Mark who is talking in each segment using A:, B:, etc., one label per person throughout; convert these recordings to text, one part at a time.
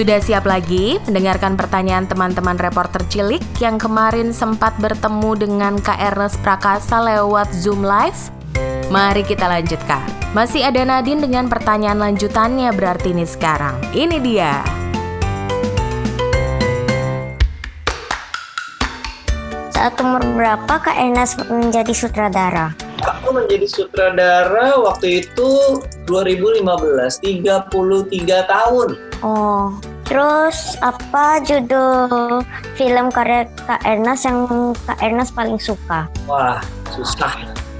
A: Sudah siap lagi mendengarkan pertanyaan teman-teman reporter cilik yang kemarin sempat bertemu dengan Kak Ernest Prakasa lewat Zoom Live? Mari kita lanjutkan. Masih ada Nadine dengan pertanyaan lanjutannya berarti ini sekarang. Ini dia.
B: Saat umur berapa Kak Ernest menjadi sutradara?
C: Aku menjadi sutradara waktu itu 2015, 33 tahun.
B: Oh, terus apa judul film karya Kak Ernest yang Kak Ernest paling suka?
C: Wah, susah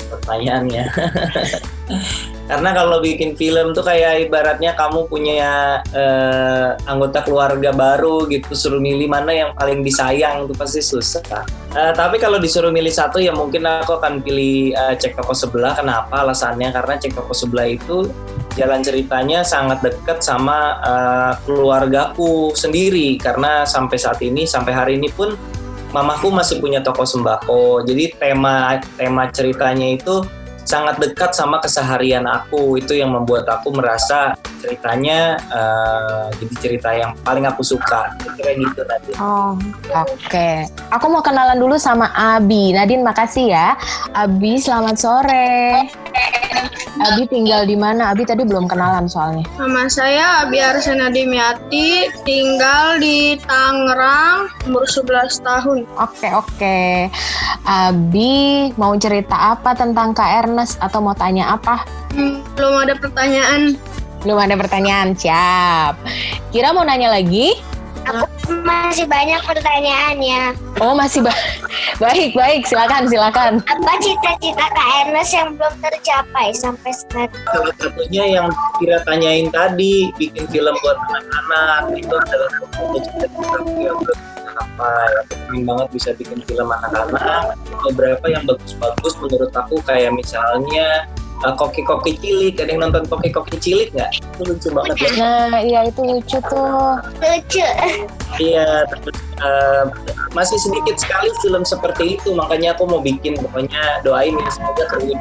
C: pertanyaannya. Karena kalau bikin film tuh kayak ibaratnya kamu punya eh, anggota keluarga baru gitu, suruh milih mana yang paling disayang itu pasti susah. Eh, tapi kalau disuruh milih satu ya mungkin aku akan pilih eh, Cek Toko Sebelah. Kenapa? Alasannya karena Cek Toko Sebelah itu jalan ceritanya sangat dekat sama uh, keluargaku sendiri karena sampai saat ini sampai hari ini pun mamaku masih punya toko sembako jadi tema tema ceritanya itu sangat dekat sama keseharian aku itu yang membuat aku merasa ceritanya uh, jadi cerita yang paling aku suka kira gitu Nadine.
D: Oh oke, okay. aku mau kenalan dulu sama Abi. Nadine makasih ya. Abi selamat sore. Abi tinggal di mana? Abi tadi belum kenalan soalnya.
E: Nama saya Abi Arsena Dimiati, tinggal di Tangerang, umur 11 tahun.
D: Oke, oke. Abi mau cerita apa tentang Kak Ernest atau mau tanya apa?
E: Hmm, belum ada pertanyaan.
D: Belum ada pertanyaan, siap. Kira mau nanya lagi?
B: Aku masih banyak pertanyaannya.
D: Oh masih ba baik baik silakan silakan.
B: Apa cita-cita Kak Ernest yang belum tercapai sampai sekarang?
C: Salah satunya yang kira tanyain tadi bikin film buat anak-anak itu adalah cita-cita yang belum tercapai. Aku pengen banget bisa bikin film anak-anak. Beberapa yang bagus-bagus menurut aku kayak misalnya uh, koki-koki cilik. Ada yang nonton koki-koki cilik nggak? Itu lucu banget ya.
D: Nah, iya itu lucu tuh.
B: Lucu.
C: Iya, terus uh, masih sedikit sekali film seperti itu, makanya aku mau bikin. Pokoknya doain ya semoga terwujud.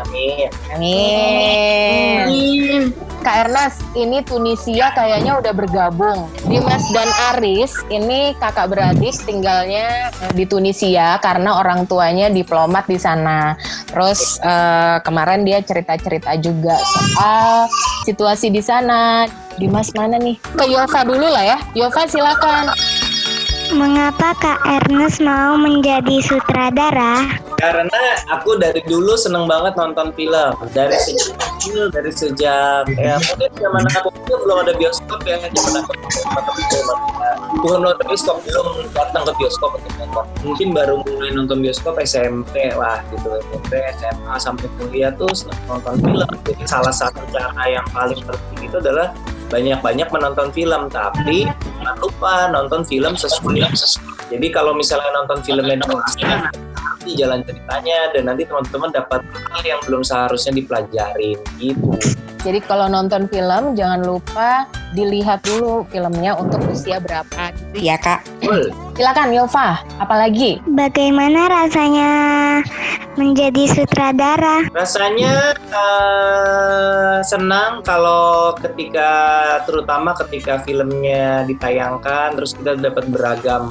C: Amin.
D: Amin. Amin. Kak Ernest, ini Tunisia kayaknya udah bergabung. Dimas dan Aris ini kakak beradik tinggalnya di Tunisia karena orang tuanya diplomat di sana. Terus uh, kemarin dia cerita-cerita juga soal situasi di sana. Dimas mana nih? Ke Yova dulu lah ya. Yova silakan.
B: Mengapa Kak Ernest mau menjadi sutradara?
C: Karena aku dari dulu seneng banget nonton film. Dari sejak kecil, dari sejak ya mungkin zaman aku kecil belum ada bioskop ya. Zaman aku bukan nonton bioskop belum datang ke bioskop untuk nonton. Mungkin baru mulai nonton bioskop SMP lah gitu. SMP, SMA sampai kuliah tuh nonton film. Jadi salah satu cara yang paling penting itu adalah banyak-banyak menonton film tapi jangan lupa nonton film sesuai jadi kalau misalnya nonton film yang nanti jalan ceritanya dan nanti teman-teman dapat hal yang belum seharusnya dipelajarin gitu
D: jadi kalau nonton film jangan lupa dilihat dulu filmnya untuk usia berapa gitu ya kak. Silakan Yova, apalagi?
B: Bagaimana rasanya menjadi sutradara?
C: Rasanya uh, senang kalau ketika terutama ketika filmnya ditayangkan terus kita dapat beragam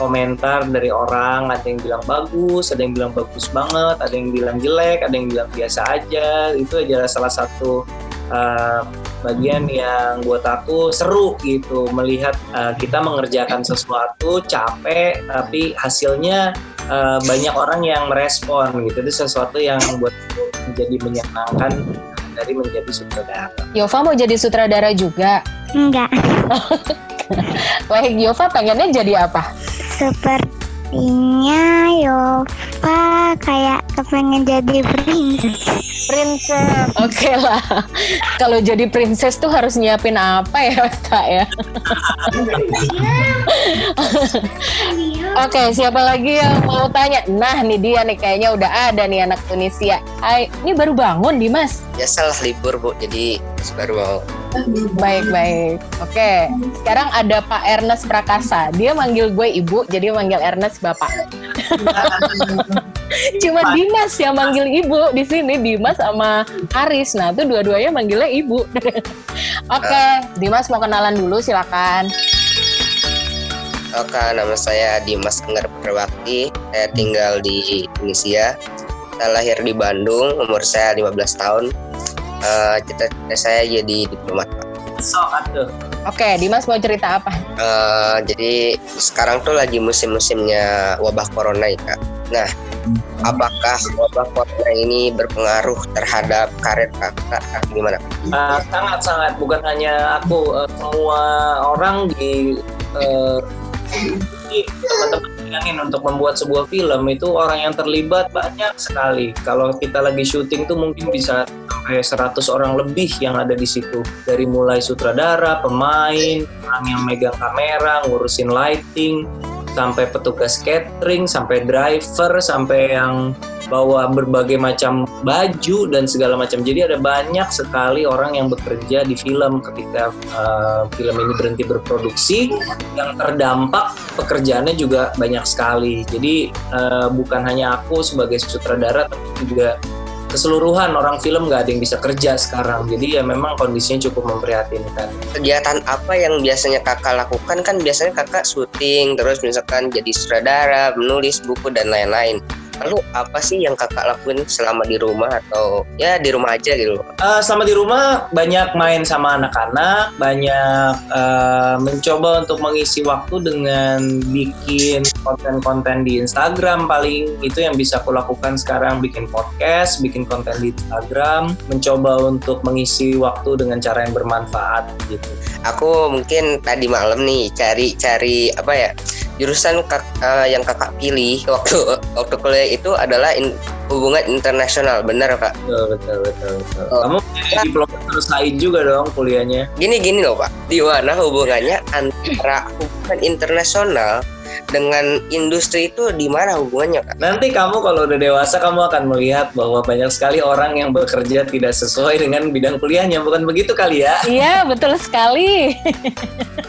C: komentar dari orang ada yang bilang bagus ada yang bilang bagus banget ada yang bilang jelek ada yang bilang biasa aja itu adalah salah satu uh, bagian yang buat aku seru gitu melihat uh, kita mengerjakan sesuatu capek tapi hasilnya uh, banyak orang yang merespon gitu itu sesuatu yang buat menjadi menyenangkan dari menjadi sutradara.
D: Yova mau jadi sutradara juga?
B: Enggak.
D: Baik, Yova pengennya jadi apa?
B: Sepertinya Yova kayak kepengen jadi princess.
D: Princess. Oke okay lah. Kalau jadi princess tuh harus nyiapin apa ya, Kak ya? Oke, okay, siapa lagi yang mau tanya? Nah, nih dia nih kayaknya udah ada nih anak Tunisia. Hai, ini baru bangun, Dimas?
F: Ya salah libur, Bu. Jadi baru
D: Baik, baik. Oke, sekarang ada Pak Ernest Prakasa. Dia manggil gue ibu, jadi manggil Ernest bapak. Cuma Dimas yang manggil ibu di sini, Dimas sama Aris. Nah, itu dua-duanya manggilnya ibu. Oke, Dimas mau kenalan dulu, silakan.
F: Oke, nama saya Dimas Enggar Perwakti. Saya tinggal di Tunisia. Saya lahir di Bandung, umur saya 15 tahun. Uh, cita-cita saya jadi diplomat.
C: So, atuh.
D: Oke, Dimas mau cerita apa?
F: Uh, jadi sekarang tuh lagi musim-musimnya wabah corona ya kak. Nah, apakah wabah corona ini berpengaruh terhadap karir kakak? Gimana?
C: Uh, sangat sangat bukan hanya aku, uh, semua orang di uh, teman-teman bayangin untuk membuat sebuah film itu orang yang terlibat banyak sekali. Kalau kita lagi syuting tuh mungkin bisa sampai 100 orang lebih yang ada di situ. Dari mulai sutradara, pemain, orang yang megang kamera, ngurusin lighting, sampai petugas catering, sampai driver, sampai yang bawa berbagai macam baju dan segala macam. Jadi ada banyak sekali orang yang bekerja di film ketika uh, film ini berhenti berproduksi yang terdampak pekerjaannya juga banyak sekali. Jadi uh, bukan hanya aku sebagai sutradara tapi juga keseluruhan orang film nggak ada yang bisa kerja sekarang. Jadi ya memang kondisinya cukup memprihatinkan.
F: Kegiatan apa yang biasanya kakak lakukan kan biasanya kakak syuting terus misalkan jadi sutradara, menulis buku dan lain-lain. Lalu apa sih yang kakak lakuin selama di rumah atau ya di rumah aja gitu?
C: Uh, selama di rumah banyak main sama anak-anak, banyak uh, mencoba untuk mengisi waktu dengan bikin konten-konten di Instagram paling itu yang bisa aku lakukan sekarang bikin podcast, bikin konten di Instagram, mencoba untuk mengisi waktu dengan cara yang bermanfaat gitu.
F: Aku mungkin tadi malam nih cari-cari apa ya jurusan kak, uh, yang kakak pilih waktu waktu kuliah itu adalah in, hubungan internasional, benar kak?
C: Betul betul betul. betul. Oh. Kamu jadi diplomat selesai juga dong kuliahnya?
F: Gini gini loh pak, di mana hubungannya antara hubungan internasional dengan industri itu di mana hubungannya kak?
C: Nanti kamu kalau udah dewasa kamu akan melihat bahwa banyak sekali orang yang bekerja tidak sesuai dengan bidang kuliahnya, bukan begitu kali ya?
D: Iya betul sekali.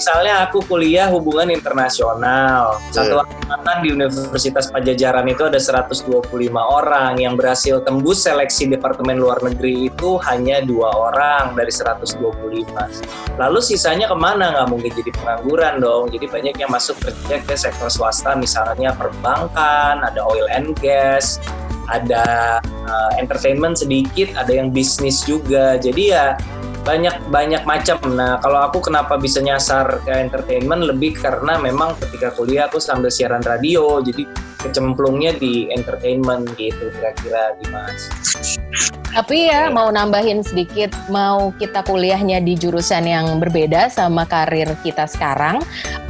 C: misalnya aku kuliah hubungan internasional. Satu angkatan di Universitas Pajajaran itu ada 125 orang yang berhasil tembus seleksi Departemen Luar Negeri itu hanya dua orang dari 125. Lalu sisanya ke mana? Nggak mungkin jadi pengangguran dong. Jadi banyak yang masuk kerja ke sektor swasta, misalnya perbankan, ada oil and gas, ada uh, entertainment sedikit, ada yang bisnis juga. Jadi ya banyak banyak macam. Nah, kalau aku kenapa bisa nyasar ke entertainment lebih karena memang ketika kuliah aku sambil siaran radio, jadi kecemplungnya di entertainment gitu kira-kira Dimas.
D: Tapi ya mau nambahin sedikit, mau kita kuliahnya di jurusan yang berbeda sama karir kita sekarang.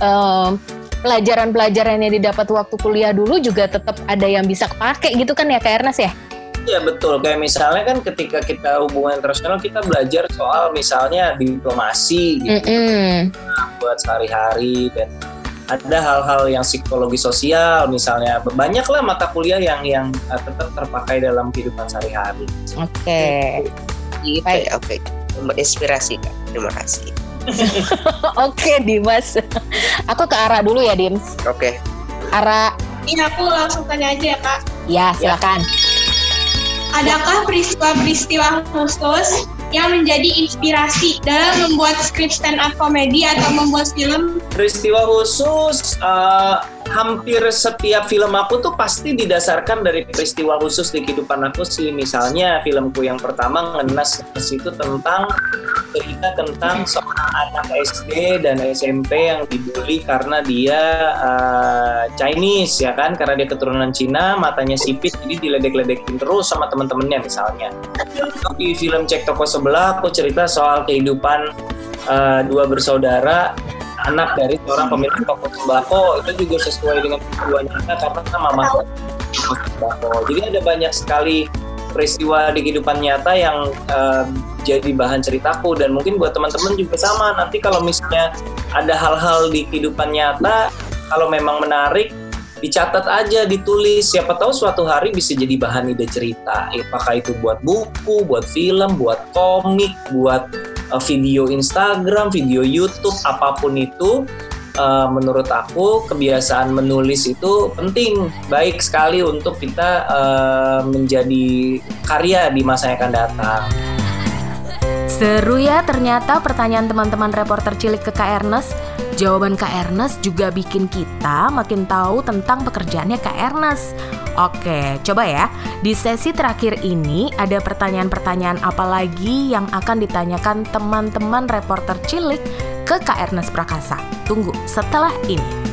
D: Um, pelajaran-pelajaran yang didapat waktu kuliah dulu juga tetap ada yang bisa kepake gitu kan ya Kak Ernest ya?
C: Iya betul. Kayak misalnya kan ketika kita hubungan internasional kita belajar soal misalnya diplomasi gitu. Mm -hmm. nah, buat sehari-hari dan ada hal-hal yang psikologi sosial misalnya banyaklah mata kuliah yang yang uh, tetap terpakai dalam kehidupan sehari-hari.
D: Oke. Okay.
F: Gitu Baik, oke. Okay. Menginspirasi kak. Terima kasih.
D: oke okay, Dimas. Aku ke arah dulu ya Dims.
F: Oke. Okay.
D: Ara.
E: Ini aku langsung tanya aja ya kak.
D: Ya silakan. Ya.
E: Adakah peristiwa-peristiwa khusus yang menjadi inspirasi dalam membuat skrip stand up komedi atau membuat film?
C: Peristiwa khusus uh, hampir setiap film aku tuh pasti didasarkan dari peristiwa khusus di kehidupan aku sih. Misalnya filmku yang pertama ngenas itu tentang cerita tentang seorang anak SD dan SMP yang dibully karena dia uh, Chinese ya kan karena dia keturunan Cina matanya sipit jadi diledek-ledekin terus sama temen-temennya misalnya. Di film Cek Toko Sebelah aku cerita soal kehidupan uh, dua bersaudara anak dari seorang pemilik toko sembako itu juga sesuai dengan tujuan nyata karena mama toko sembako. Jadi ada banyak sekali peristiwa di kehidupan nyata yang uh, jadi bahan ceritaku dan mungkin buat teman-teman juga sama. Nanti kalau misalnya ada hal-hal di kehidupan nyata kalau memang menarik dicatat aja, ditulis. Siapa tahu suatu hari bisa jadi bahan ide cerita. Apakah itu buat buku, buat film, buat komik, buat video Instagram, video YouTube, apa pun itu uh, menurut aku kebiasaan menulis itu penting, baik sekali untuk kita uh, menjadi karya di masa yang akan datang.
A: Seru ya ternyata pertanyaan teman-teman reporter cilik ke Kak Ernest. Jawaban Kak Ernest juga bikin kita makin tahu tentang pekerjaannya Kak Ernest. Oke, coba ya. Di sesi terakhir ini ada pertanyaan-pertanyaan apa lagi yang akan ditanyakan teman-teman reporter cilik ke Kak Ernest Prakasa. Tunggu setelah ini.